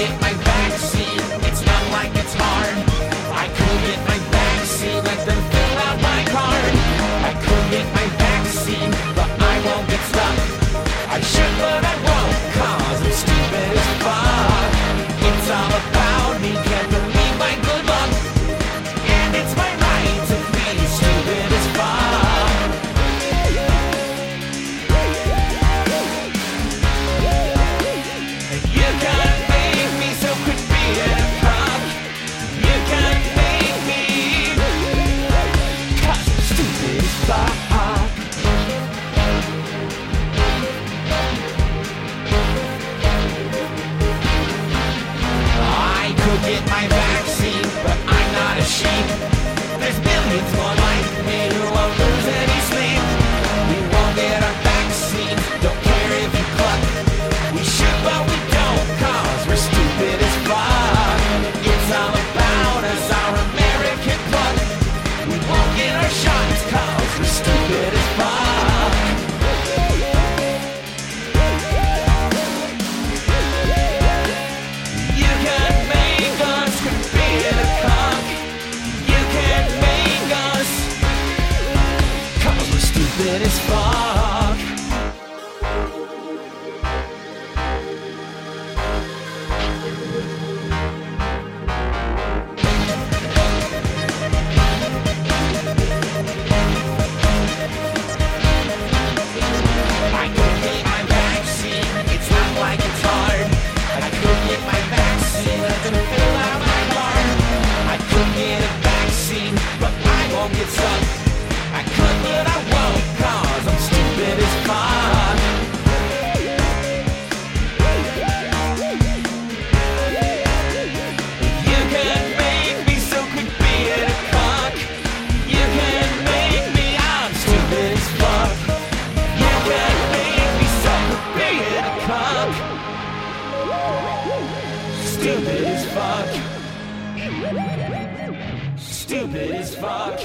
get my back. There's billions more. then it's fine. Stupid as fuck. Stupid as fuck.